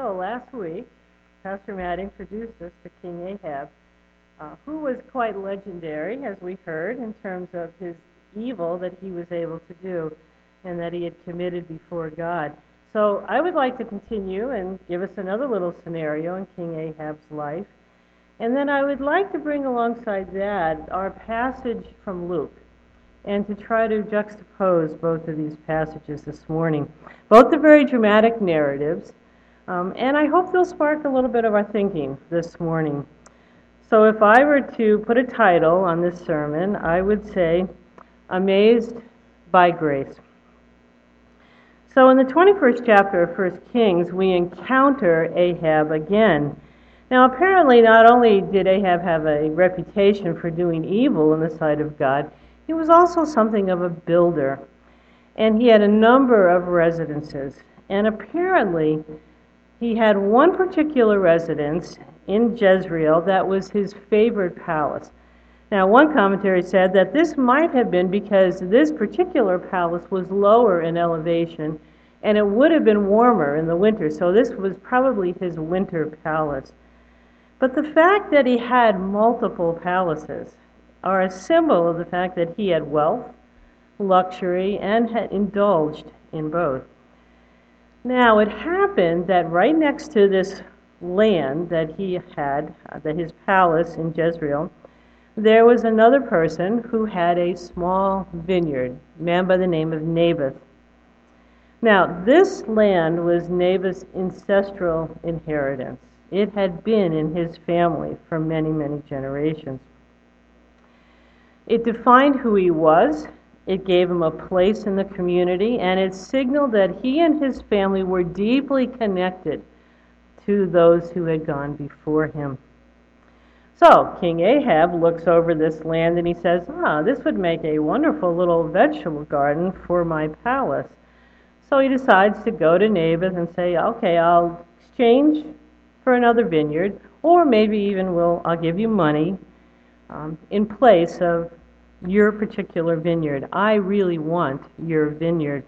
So last week, Pastor Matt introduced us to King Ahab, uh, who was quite legendary, as we heard, in terms of his evil that he was able to do and that he had committed before God. So I would like to continue and give us another little scenario in King Ahab's life. And then I would like to bring alongside that our passage from Luke and to try to juxtapose both of these passages this morning. Both are very dramatic narratives, um, and I hope they'll spark a little bit of our thinking this morning. So, if I were to put a title on this sermon, I would say, Amazed by Grace. So, in the 21st chapter of 1 Kings, we encounter Ahab again. Now, apparently, not only did Ahab have a reputation for doing evil in the sight of God, he was also something of a builder. And he had a number of residences. And apparently, he had one particular residence in Jezreel that was his favorite palace. Now, one commentary said that this might have been because this particular palace was lower in elevation and it would have been warmer in the winter, so this was probably his winter palace. But the fact that he had multiple palaces are a symbol of the fact that he had wealth, luxury, and had indulged in both. Now, it happened that right next to this land that he had, uh, that his palace in Jezreel, there was another person who had a small vineyard, a man by the name of Naboth. Now, this land was Naboth's ancestral inheritance. It had been in his family for many, many generations. It defined who he was, it gave him a place in the community, and it signaled that he and his family were deeply connected to those who had gone before him. So, King Ahab looks over this land and he says, Ah, this would make a wonderful little vegetable garden for my palace. So he decides to go to Naboth and say, Okay, I'll exchange for another vineyard, or maybe even will I'll give you money um, in place of your particular vineyard. I really want your vineyard.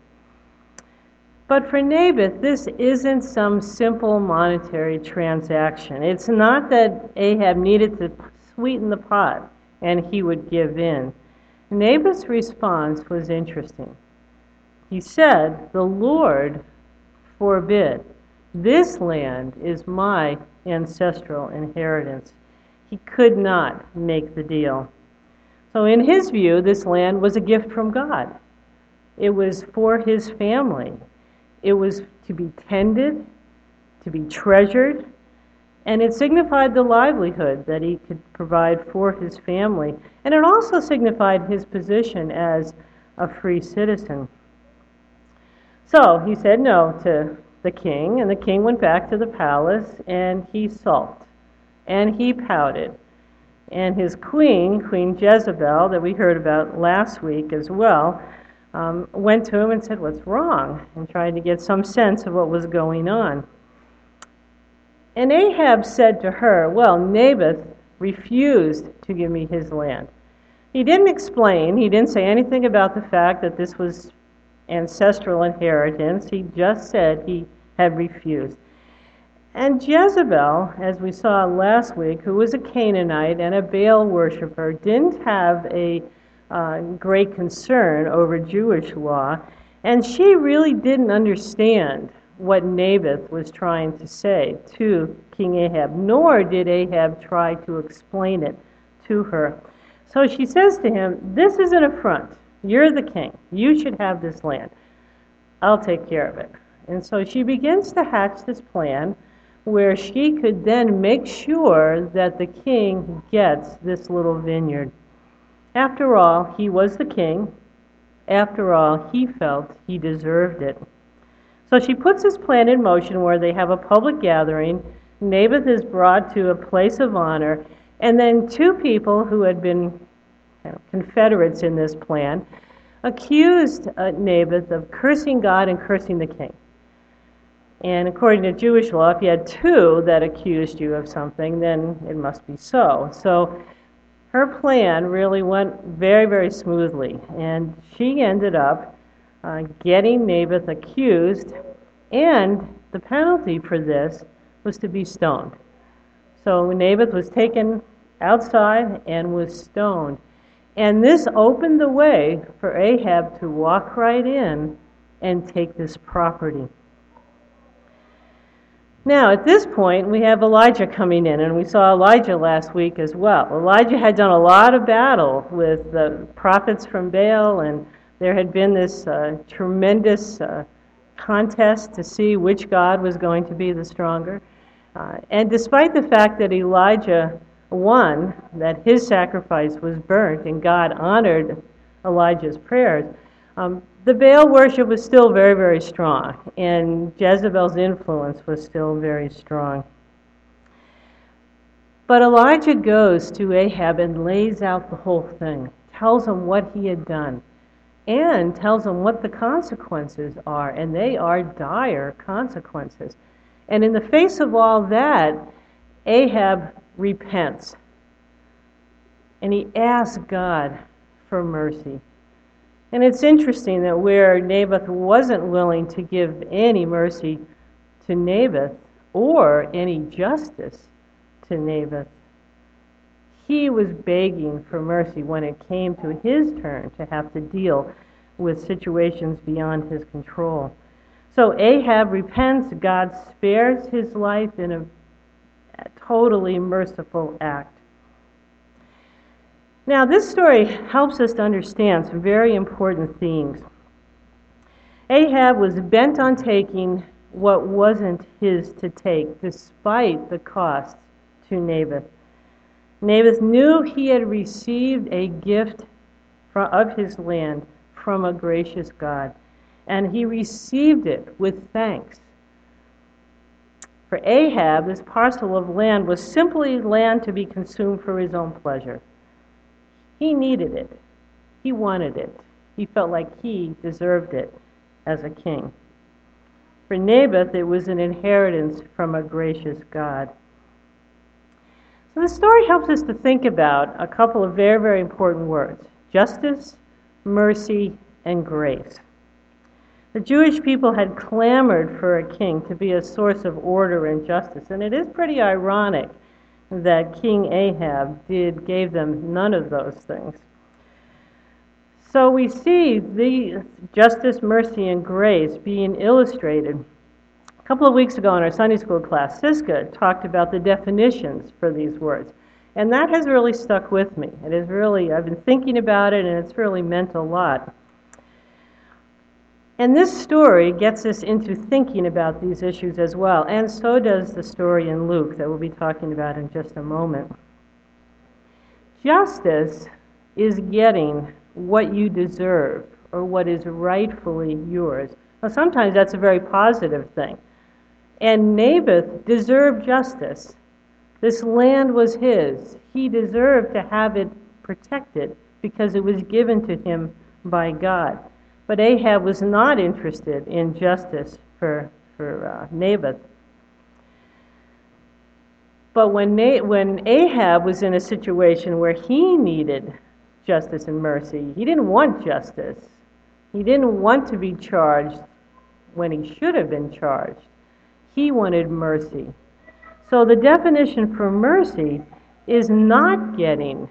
But for Naboth, this isn't some simple monetary transaction. It's not that Ahab needed to sweeten the pot and he would give in. Naboth's response was interesting. He said, The Lord forbid. This land is my ancestral inheritance. He could not make the deal. So, in his view, this land was a gift from God. It was for his family. It was to be tended, to be treasured, and it signified the livelihood that he could provide for his family. And it also signified his position as a free citizen. So he said no to the king, and the king went back to the palace and he sulked and he pouted and his queen, Queen Jezebel, that we heard about last week as well, um, went to him and said, What's wrong? and tried to get some sense of what was going on. And Ahab said to her, Well, Naboth refused to give me his land. He didn't explain, he didn't say anything about the fact that this was ancestral inheritance. He just said he had refused. And Jezebel, as we saw last week, who was a Canaanite and a Baal worshiper, didn't have a uh, great concern over Jewish law, and she really didn't understand what Naboth was trying to say to King Ahab, nor did Ahab try to explain it to her. So she says to him, This is an affront. You're the king. You should have this land. I'll take care of it. And so she begins to hatch this plan where she could then make sure that the king gets this little vineyard. After all, he was the king. After all, he felt he deserved it. So she puts this plan in motion where they have a public gathering. Naboth is brought to a place of honor, and then two people who had been confederates in this plan accused uh, Naboth of cursing God and cursing the king. And according to Jewish law, if you had two that accused you of something, then it must be so. So her plan really went very, very smoothly. And she ended up uh, getting Naboth accused and the penalty for this was to be stoned. So Naboth was taken outside and was stoned. And this opened the way for Ahab to walk right in and take this property. Now, at this point, we have Elijah coming in, and we saw Elijah last week as well. Elijah had done a lot of battle with the prophets from Baal, and there had been this uh, tremendous uh, contest to see which God was going to be the stronger. Uh, and despite the fact that Elijah won, that his sacrifice was burnt, and God honored Elijah's prayers, um, the Baal worship was still very, very strong, and Jezebel's influence was still very strong. But Elijah goes to Ahab and lays out the whole thing, tells him what he had done, and tells him what the consequences are, and they are dire consequences. And in the face of all that, Ahab repents. And he asks God for mercy. And it's interesting that where Naboth wasn't willing to give any mercy to Naboth or any justice to Naboth, he was begging for mercy when it came to his turn to have to deal with situations beyond his control. So Ahab repents, God spares his life in a totally merciful act. Now, this story helps us to understand some very important themes. Ahab was bent on taking what wasn't his to take, despite the cost to Naboth. Naboth knew he had received a gift of his land from a gracious God, and he received it with thanks. For Ahab, this parcel of land was simply land to be consumed for his own pleasure. He needed it. He wanted it. He felt like he deserved it as a king. For Naboth, it was an inheritance from a gracious God. So the story helps us to think about a couple of very, very important words justice, mercy, and grace. The Jewish people had clamored for a king to be a source of order and justice, and it is pretty ironic that King Ahab did gave them none of those things. So we see the justice, mercy, and grace being illustrated. A couple of weeks ago in our Sunday school class, Siska talked about the definitions for these words. And that has really stuck with me. It is really, I've been thinking about it, and it's really meant a lot. And this story gets us into thinking about these issues as well, and so does the story in Luke that we'll be talking about in just a moment. Justice is getting what you deserve or what is rightfully yours. Now, sometimes that's a very positive thing. And Naboth deserved justice. This land was his. He deserved to have it protected because it was given to him by God. But Ahab was not interested in justice for, for uh, Naboth. But when, Na- when Ahab was in a situation where he needed justice and mercy, he didn't want justice. He didn't want to be charged when he should have been charged. He wanted mercy. So the definition for mercy is not getting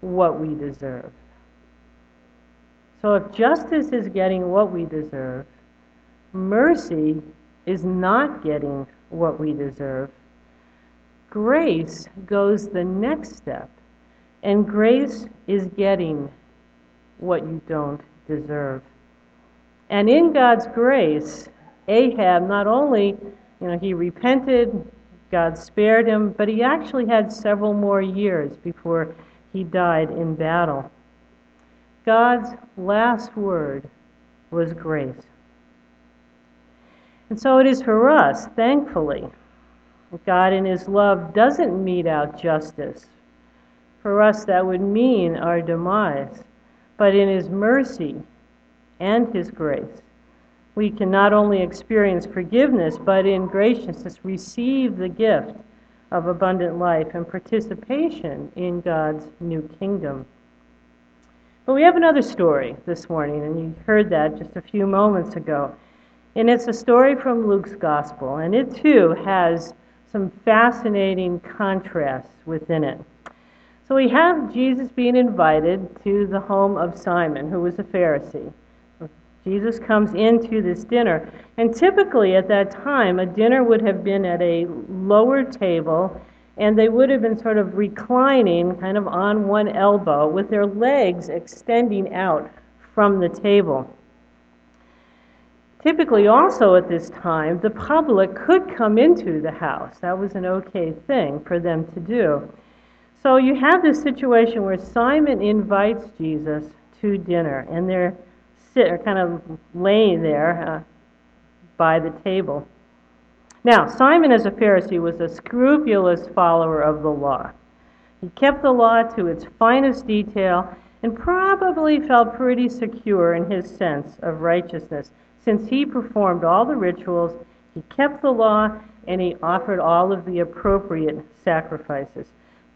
what we deserve. So if justice is getting what we deserve, mercy is not getting what we deserve. Grace goes the next step, and grace is getting what you don't deserve. And in God's grace, Ahab not only, you know, he repented, God spared him, but he actually had several more years before he died in battle. God's last word was grace. And so it is for us, thankfully. God, in His love, doesn't mete out justice. For us, that would mean our demise. But in His mercy and His grace, we can not only experience forgiveness, but in graciousness receive the gift of abundant life and participation in God's new kingdom. But we have another story this morning, and you heard that just a few moments ago. And it's a story from Luke's gospel, and it too has some fascinating contrasts within it. So we have Jesus being invited to the home of Simon, who was a Pharisee. Jesus comes into this dinner, and typically at that time, a dinner would have been at a lower table, and they would have been sort of reclining kind of on one elbow with their legs extending out from the table. Typically, also at this time, the public could come into the house. That was an okay thing for them to do. So you have this situation where Simon invites Jesus to dinner, and they're sit, kind of laying there uh, by the table. Now, Simon, as a Pharisee, was a scrupulous follower of the law. He kept the law to its finest detail and probably felt pretty secure in his sense of righteousness since he performed all the rituals, he kept the law, and he offered all of the appropriate sacrifices.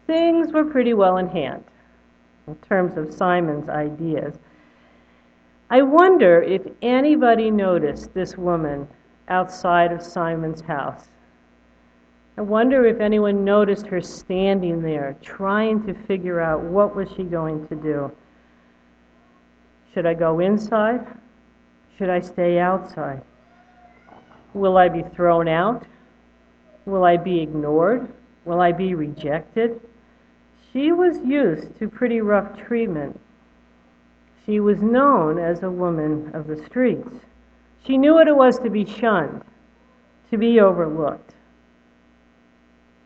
Things were pretty well in hand in terms of Simon's ideas. I wonder if anybody noticed this woman outside of Simon's house. I wonder if anyone noticed her standing there trying to figure out what was she going to do. Should I go inside? Should I stay outside? Will I be thrown out? Will I be ignored? Will I be rejected? She was used to pretty rough treatment. She was known as a woman of the streets. She knew what it was to be shunned, to be overlooked.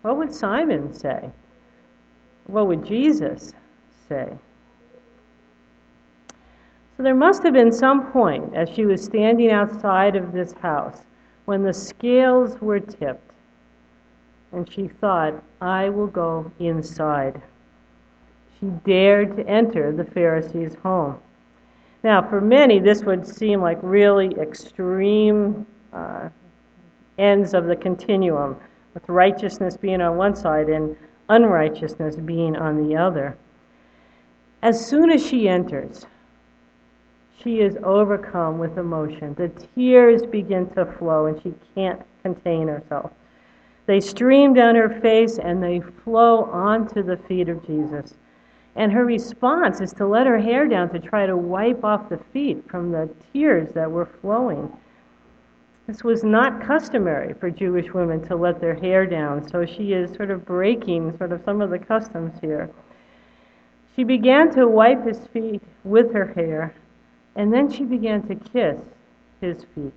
What would Simon say? What would Jesus say? So there must have been some point as she was standing outside of this house when the scales were tipped and she thought, I will go inside. She dared to enter the Pharisee's home. Now, for many, this would seem like really extreme uh, ends of the continuum, with righteousness being on one side and unrighteousness being on the other. As soon as she enters, she is overcome with emotion. The tears begin to flow, and she can't contain herself. They stream down her face and they flow onto the feet of Jesus. And her response is to let her hair down to try to wipe off the feet from the tears that were flowing. This was not customary for Jewish women to let their hair down, so she is sort of breaking sort of some of the customs here. She began to wipe his feet with her hair, and then she began to kiss his feet.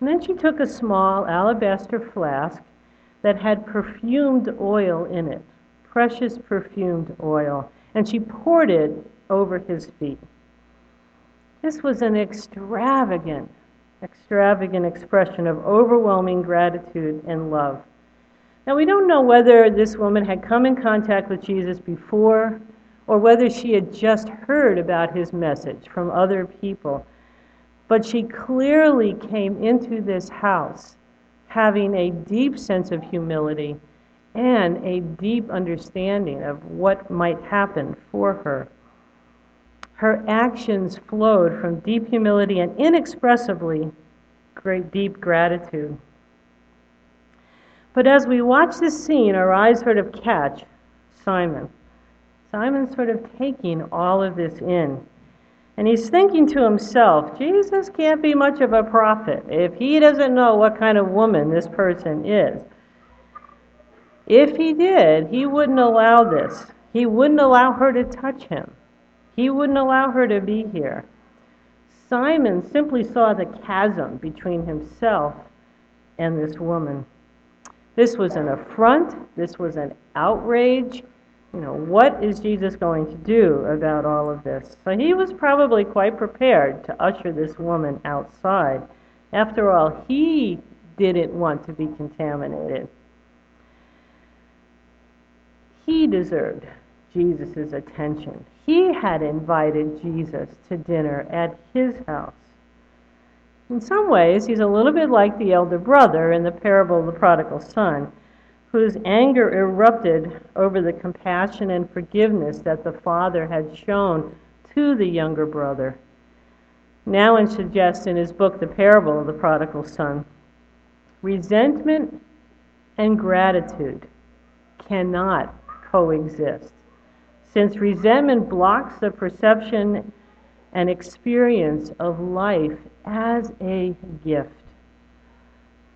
And then she took a small alabaster flask that had perfumed oil in it, precious perfumed oil, and she poured it over his feet. This was an extravagant, extravagant expression of overwhelming gratitude and love. Now, we don't know whether this woman had come in contact with Jesus before or whether she had just heard about his message from other people. But she clearly came into this house having a deep sense of humility and a deep understanding of what might happen for her. Her actions flowed from deep humility and inexpressibly great deep gratitude. But as we watch this scene, our eyes sort of catch Simon. Simon's sort of taking all of this in. And he's thinking to himself, Jesus can't be much of a prophet if he doesn't know what kind of woman this person is. If he did, he wouldn't allow this. He wouldn't allow her to touch him. He wouldn't allow her to be here. Simon simply saw the chasm between himself and this woman. This was an affront, this was an outrage, you know, what is Jesus going to do about all of this? So he was probably quite prepared to usher this woman outside. After all, he didn't want to be contaminated. He deserved Jesus' attention. He had invited Jesus to dinner at his house. In some ways, he's a little bit like the elder brother in the parable of the prodigal son whose anger erupted over the compassion and forgiveness that the father had shown to the younger brother. Nouwen suggests in his book, The Parable of the Prodigal Son, resentment and gratitude cannot coexist, since resentment blocks the perception and experience of life as a gift.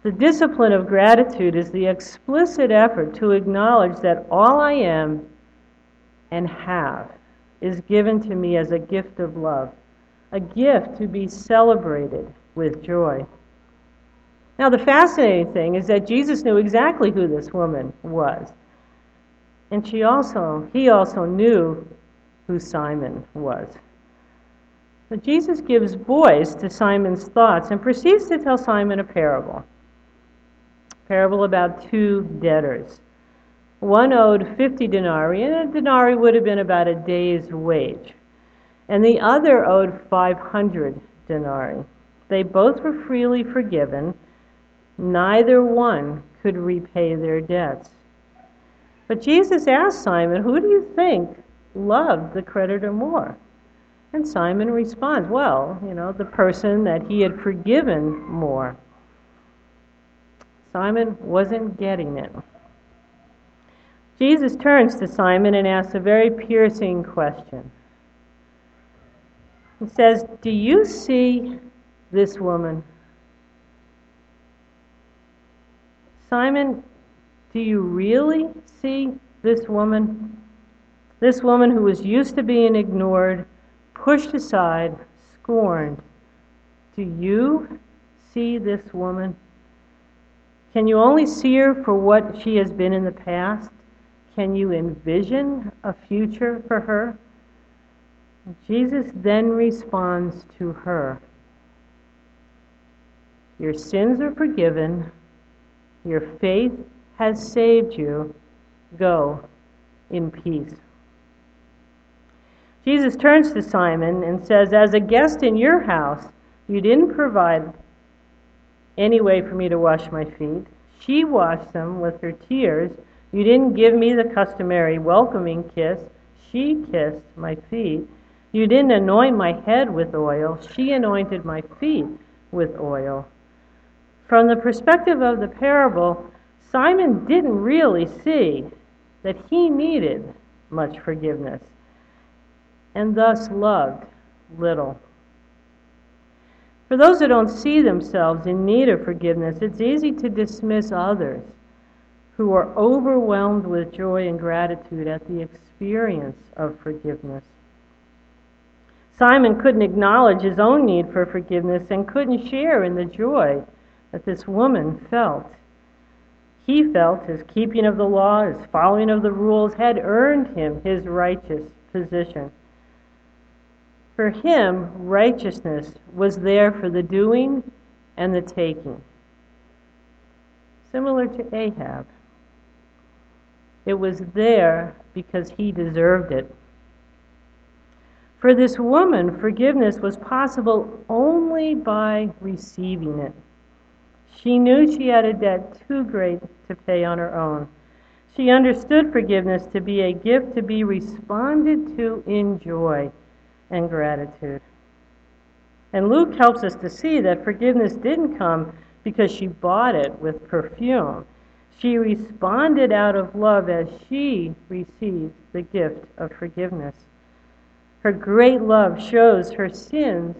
The discipline of gratitude is the explicit effort to acknowledge that all I am and have is given to me as a gift of love, a gift to be celebrated with joy. Now, the fascinating thing is that Jesus knew exactly who this woman was. And she also, he also knew who Simon was. But Jesus gives voice to Simon's thoughts and proceeds to tell Simon a parable. A parable about two debtors. One owed 50 denarii, and a denarii would have been about a day's wage. And the other owed 500 denarii. They both were freely forgiven. Neither one could repay their debts. But Jesus asked Simon, Who do you think loved the creditor more? And Simon responds, Well, you know, the person that he had forgiven more. Simon wasn't getting it. Jesus turns to Simon and asks a very piercing question. He says, Do you see this woman? Simon, do you really see this woman? This woman who was used to being ignored, pushed aside, scorned. Do you see this woman? Can you only see her for what she has been in the past? Can you envision a future for her? Jesus then responds to her Your sins are forgiven, your faith has saved you. Go in peace. Jesus turns to Simon and says, As a guest in your house, you didn't provide any way for me to wash my feet. She washed them with her tears you didn't give me the customary welcoming kiss. She kissed my feet. You didn't anoint my head with oil. She anointed my feet with oil. From the perspective of the parable, Simon didn't really see that he needed much forgiveness and thus loved little. For those who don't see themselves in need of forgiveness, it's easy to dismiss others who are overwhelmed with joy and gratitude at the experience of forgiveness. Simon couldn't acknowledge his own need for forgiveness and couldn't share in the joy that this woman felt. He felt his keeping of the law, his following of the rules, had earned him his righteous position. For him, righteousness was there for the doing and the taking. Similar to Ahab. It was there because he deserved it. For this woman, forgiveness was possible only by receiving it. She knew she had a debt too great to pay on her own. She understood forgiveness to be a gift to be responded to in joy and gratitude. And Luke helps us to see that forgiveness didn't come because she bought it with perfume. She responded out of love as she received the gift of forgiveness. Her great love shows her sins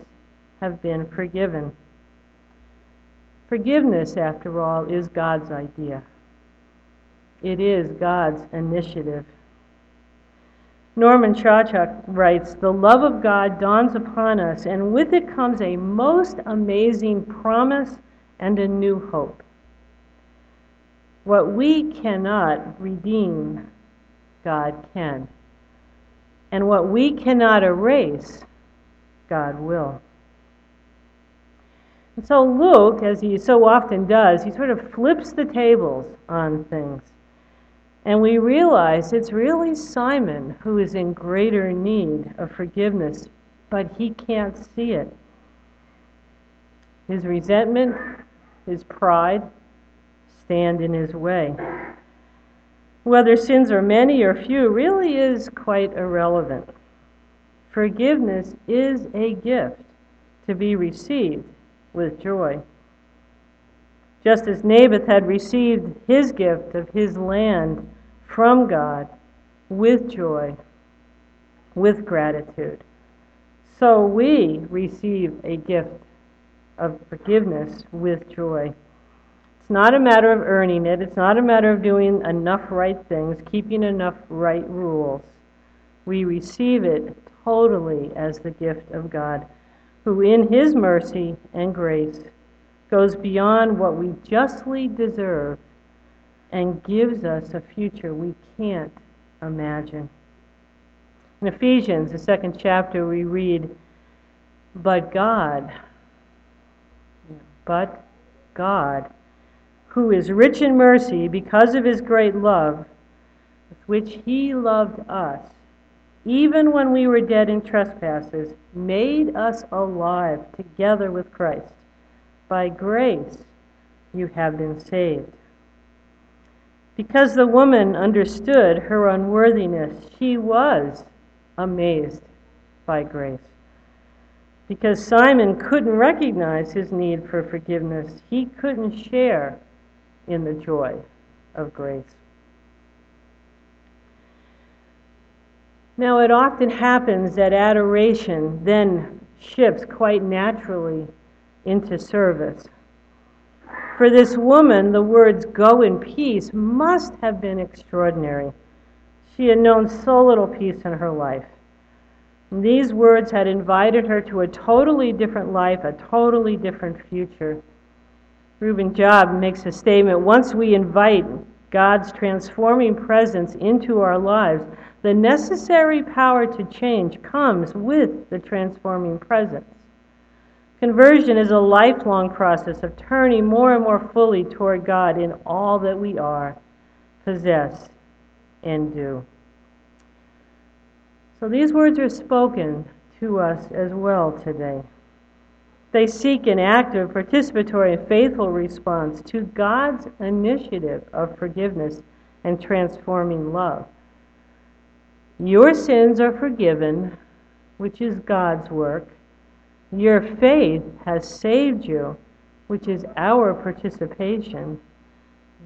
have been forgiven. Forgiveness, after all, is God's idea. It is God's initiative. Norman Shawchuck writes The love of God dawns upon us, and with it comes a most amazing promise and a new hope. What we cannot redeem, God can. And what we cannot erase, God will. And so Luke, as he so often does, he sort of flips the tables on things. And we realize it's really Simon who is in greater need of forgiveness, but he can't see it. His resentment, his pride, stand in his way. Whether sins are many or few really is quite irrelevant. Forgiveness is a gift to to be received with joy. Just as Naboth had received his gift of his land from God with joy, with gratitude, so we receive a gift of forgiveness with joy. It's not a matter of earning it, it's not a matter of doing enough right things, keeping enough right rules. We receive it totally as the gift of God, who in his mercy and grace goes beyond what we justly deserve and gives us a future we can't imagine. In Ephesians, the second chapter, we read, But God, but God, who is rich in mercy because of his great love, with which he loved us, even when we were dead in trespasses, made us alive together with Christ. By grace you have been saved. Because the woman understood her unworthiness, she was amazed by grace. Because Simon couldn't recognize his need for forgiveness, he couldn't share in the joy of grace. Now, it often happens that adoration then shifts quite naturally into service. For this woman, the words go in peace must have been extraordinary. She had known so little peace in her life. These words had invited her to a totally different life, a totally different future. Rueben Job makes a statement once we invite God's transforming presence into our lives, the necessary power to change comes with the transforming presence. Conversion is a lifelong process of turning more and more fully toward God in all that we are, possess, and do. So these words are spoken to us as well today. They seek an active, participatory, and faithful response to God's initiative of forgiveness and transforming love. Your sins are forgiven, which is God's work. Your faith has saved you, which is our participation.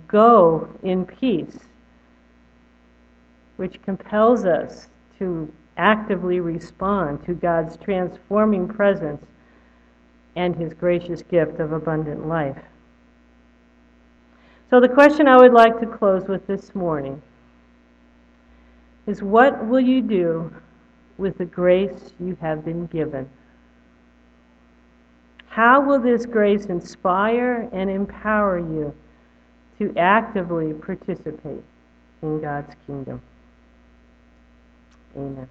Go in peace, which compels us to actively respond to God's transforming presence and his gracious gift of abundant life. So, the question I would like to close with this morning is what will you do with the grace you have been given? How will this grace inspire and empower you to actively participate in God's kingdom? Amen.